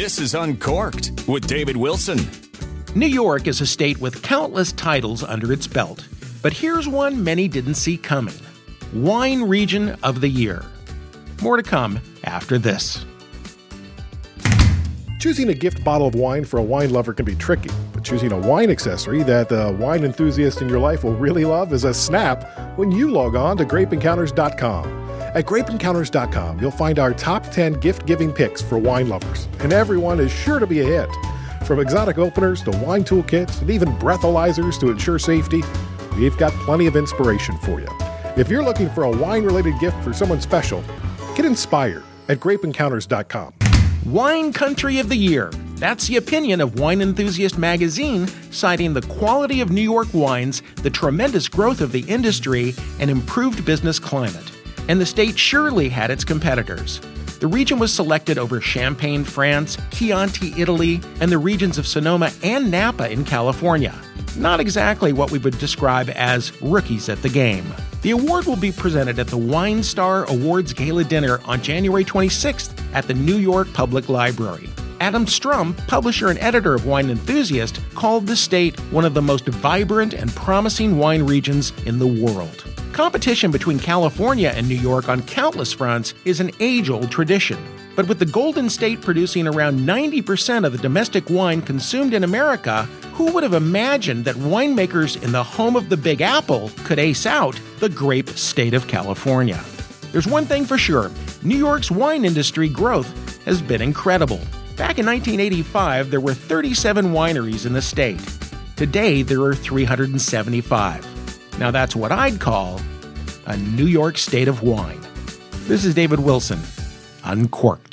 This is Uncorked with David Wilson. New York is a state with countless titles under its belt. But here's one many didn't see coming Wine Region of the Year. More to come after this. Choosing a gift bottle of wine for a wine lover can be tricky, but choosing a wine accessory that the wine enthusiast in your life will really love is a snap when you log on to grapeencounters.com. At grapeencounters.com, you'll find our top 10 gift giving picks for wine lovers, and everyone is sure to be a hit. From exotic openers to wine toolkits and even breathalyzers to ensure safety, we've got plenty of inspiration for you. If you're looking for a wine related gift for someone special, get inspired at grapeencounters.com. Wine Country of the Year. That's the opinion of Wine Enthusiast magazine, citing the quality of New York wines, the tremendous growth of the industry, and improved business climate and the state surely had its competitors. The region was selected over Champagne, France, Chianti, Italy, and the regions of Sonoma and Napa in California. Not exactly what we would describe as rookies at the game. The award will be presented at the Wine Star Awards Gala Dinner on January 26th at the New York Public Library. Adam Strum, publisher and editor of Wine Enthusiast, called the state one of the most vibrant and promising wine regions in the world. Competition between California and New York on countless fronts is an age old tradition. But with the Golden State producing around 90% of the domestic wine consumed in America, who would have imagined that winemakers in the home of the Big Apple could ace out the grape state of California? There's one thing for sure New York's wine industry growth has been incredible. Back in 1985, there were 37 wineries in the state. Today, there are 375. Now, that's what I'd call a New York state of wine. This is David Wilson, Uncorked.